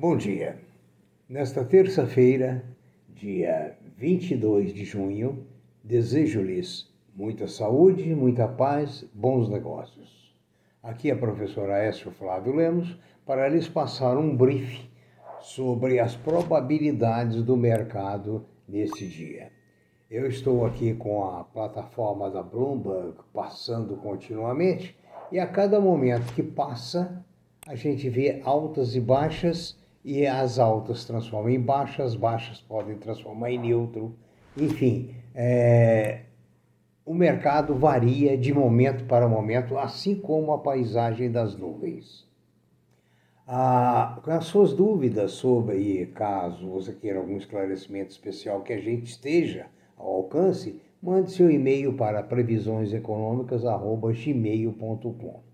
Bom dia. Nesta terça-feira, dia 22 de junho, desejo-lhes muita saúde, muita paz, bons negócios. Aqui é a professora Écio Flávio Lemos para lhes passar um brief sobre as probabilidades do mercado nesse dia. Eu estou aqui com a plataforma da Bloomberg passando continuamente e a cada momento que passa a gente vê altas e baixas e as altas transformam em baixas, as baixas podem transformar em neutro. Enfim, é, o mercado varia de momento para momento, assim como a paisagem das nuvens. Ah, com as suas dúvidas sobre, caso você queira algum esclarecimento especial que a gente esteja ao alcance, mande seu e-mail para previsioneseconômicas.gmail.com.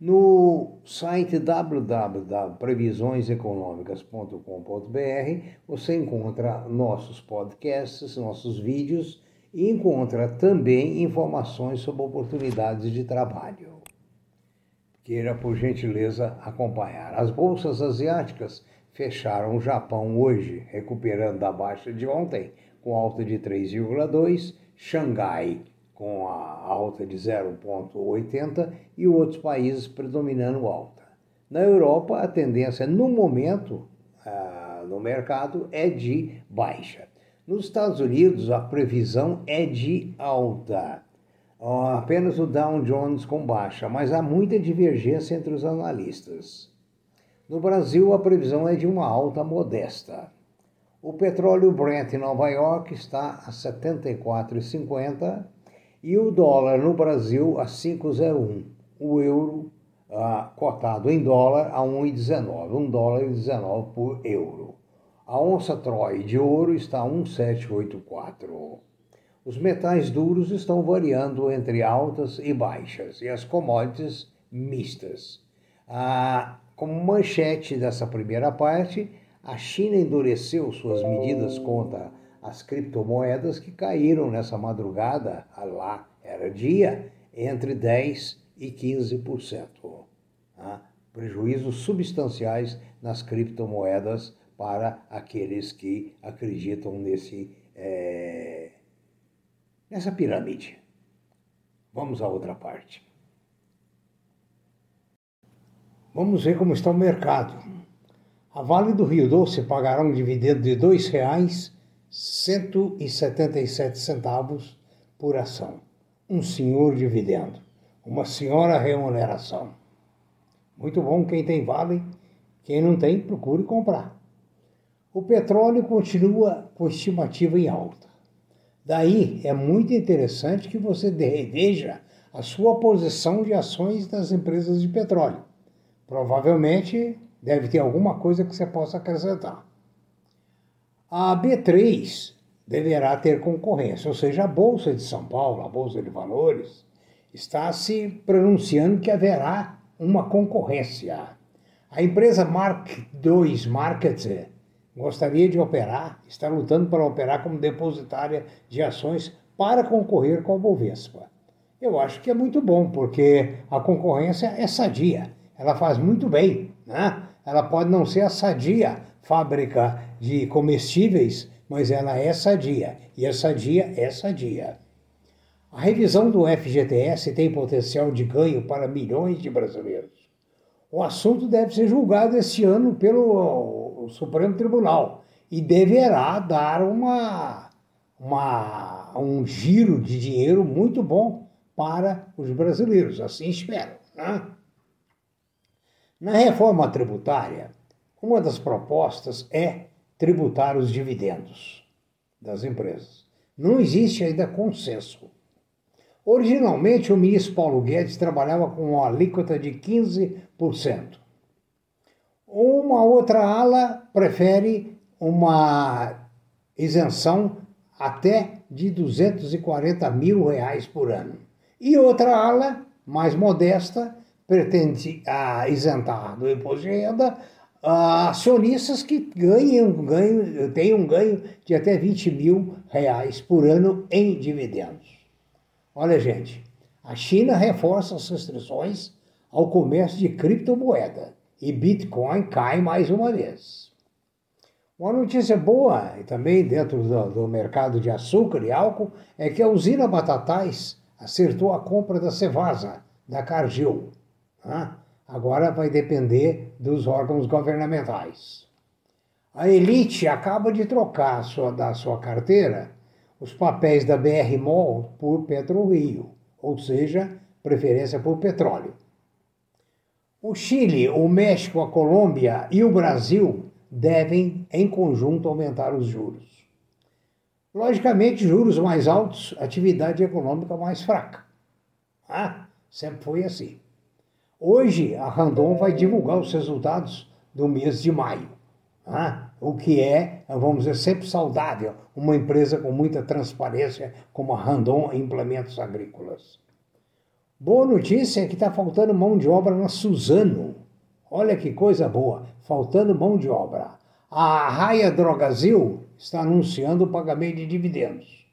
No site www.previsioneseconomicas.com.br você encontra nossos podcasts, nossos vídeos e encontra também informações sobre oportunidades de trabalho. Queira, por gentileza, acompanhar. As bolsas asiáticas fecharam o Japão hoje, recuperando da baixa de ontem, com alta de 3,2, Xangai com a alta de 0,80 e outros países predominando alta. Na Europa, a tendência no momento ah, no mercado é de baixa. Nos Estados Unidos, a previsão é de alta. apenas o Dow Jones com baixa, mas há muita divergência entre os analistas. No Brasil, a previsão é de uma alta modesta. O petróleo Brent em Nova York está a 74,50 e o dólar no Brasil a 5,01. O euro ah, cotado em dólar a 1,19. 1 dólar e 19 por euro. A onça Troy de ouro está a 1,784. Os metais duros estão variando entre altas e baixas e as commodities mistas. Ah, como manchete dessa primeira parte, a China endureceu suas medidas contra as criptomoedas que caíram nessa madrugada, lá era dia, entre 10% e 15%. Tá? Prejuízos substanciais nas criptomoedas para aqueles que acreditam nesse, é, nessa pirâmide. Vamos à outra parte. Vamos ver como está o mercado. A Vale do Rio Doce pagará um dividendo de R$ 2,00 177 centavos por ação. Um senhor dividendo, uma senhora remuneração. Muito bom quem tem vale, quem não tem, procure comprar. O petróleo continua com estimativa em alta. Daí é muito interessante que você veja a sua posição de ações das empresas de petróleo. Provavelmente deve ter alguma coisa que você possa acrescentar. A B3 deverá ter concorrência, ou seja, a Bolsa de São Paulo, a Bolsa de Valores, está se pronunciando que haverá uma concorrência. A empresa Mark II Market gostaria de operar, está lutando para operar como depositária de ações para concorrer com a Bovespa. Eu acho que é muito bom, porque a concorrência é sadia, ela faz muito bem. Né? Ela pode não ser a sadia fábrica de comestíveis, mas ela é sadia. E a sadia é sadia. A revisão do FGTS tem potencial de ganho para milhões de brasileiros. O assunto deve ser julgado este ano pelo Supremo Tribunal e deverá dar uma, uma, um giro de dinheiro muito bom para os brasileiros, assim espero. Né? Na reforma tributária, uma das propostas é tributar os dividendos das empresas. Não existe ainda consenso. Originalmente, o ministro Paulo Guedes trabalhava com uma alíquota de 15%. Uma outra ala prefere uma isenção até de 240 mil reais por ano. E outra ala, mais modesta, pretende isentar do imposto de renda acionistas que ganham, ganham, têm um ganho de até 20 mil reais por ano em dividendos. Olha, gente, a China reforça as restrições ao comércio de criptomoeda e Bitcoin cai mais uma vez. Uma notícia boa, e também dentro do, do, mercado de açúcar e álcool, é que a usina Batatais acertou a compra da Cevasa, da Cargill. Né? Agora vai depender dos órgãos governamentais. A Elite acaba de trocar sua, da sua carteira os papéis da BR Mall por PetroRio, ou seja, preferência por petróleo. O Chile, o México, a Colômbia e o Brasil devem, em conjunto, aumentar os juros. Logicamente, juros mais altos, atividade econômica mais fraca. Ah, sempre foi assim. Hoje, a Randon vai divulgar os resultados do mês de maio. Ah, o que é, vamos dizer, sempre saudável, uma empresa com muita transparência como a Randon Implementos Agrícolas. Boa notícia é que está faltando mão de obra na Suzano. Olha que coisa boa, faltando mão de obra. A Raia Drogazil está anunciando o pagamento de dividendos.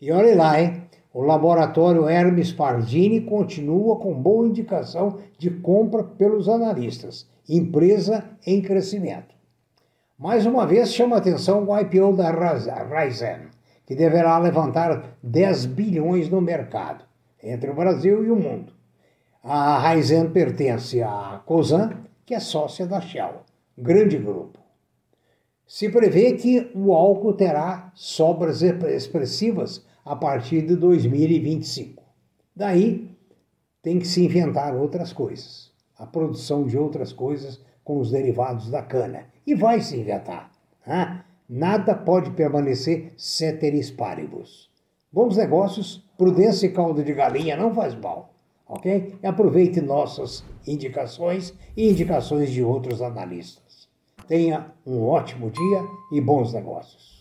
E olha lá, hein? O laboratório Hermes Pardini continua com boa indicação de compra pelos analistas. Empresa em crescimento. Mais uma vez chama atenção o IPO da Raizen, que deverá levantar 10 bilhões no mercado, entre o Brasil e o mundo. A Raizen pertence à Cosan que é sócia da Shell, grande grupo. Se prevê que o álcool terá sobras expressivas a partir de 2025. Daí tem que se inventar outras coisas, a produção de outras coisas com os derivados da cana. E vai se inventar. Né? Nada pode permanecer ceteris paribus. Bons negócios, prudência e caldo de galinha não faz mal ok? E aproveite nossas indicações e indicações de outros analistas. Tenha um ótimo dia e bons negócios.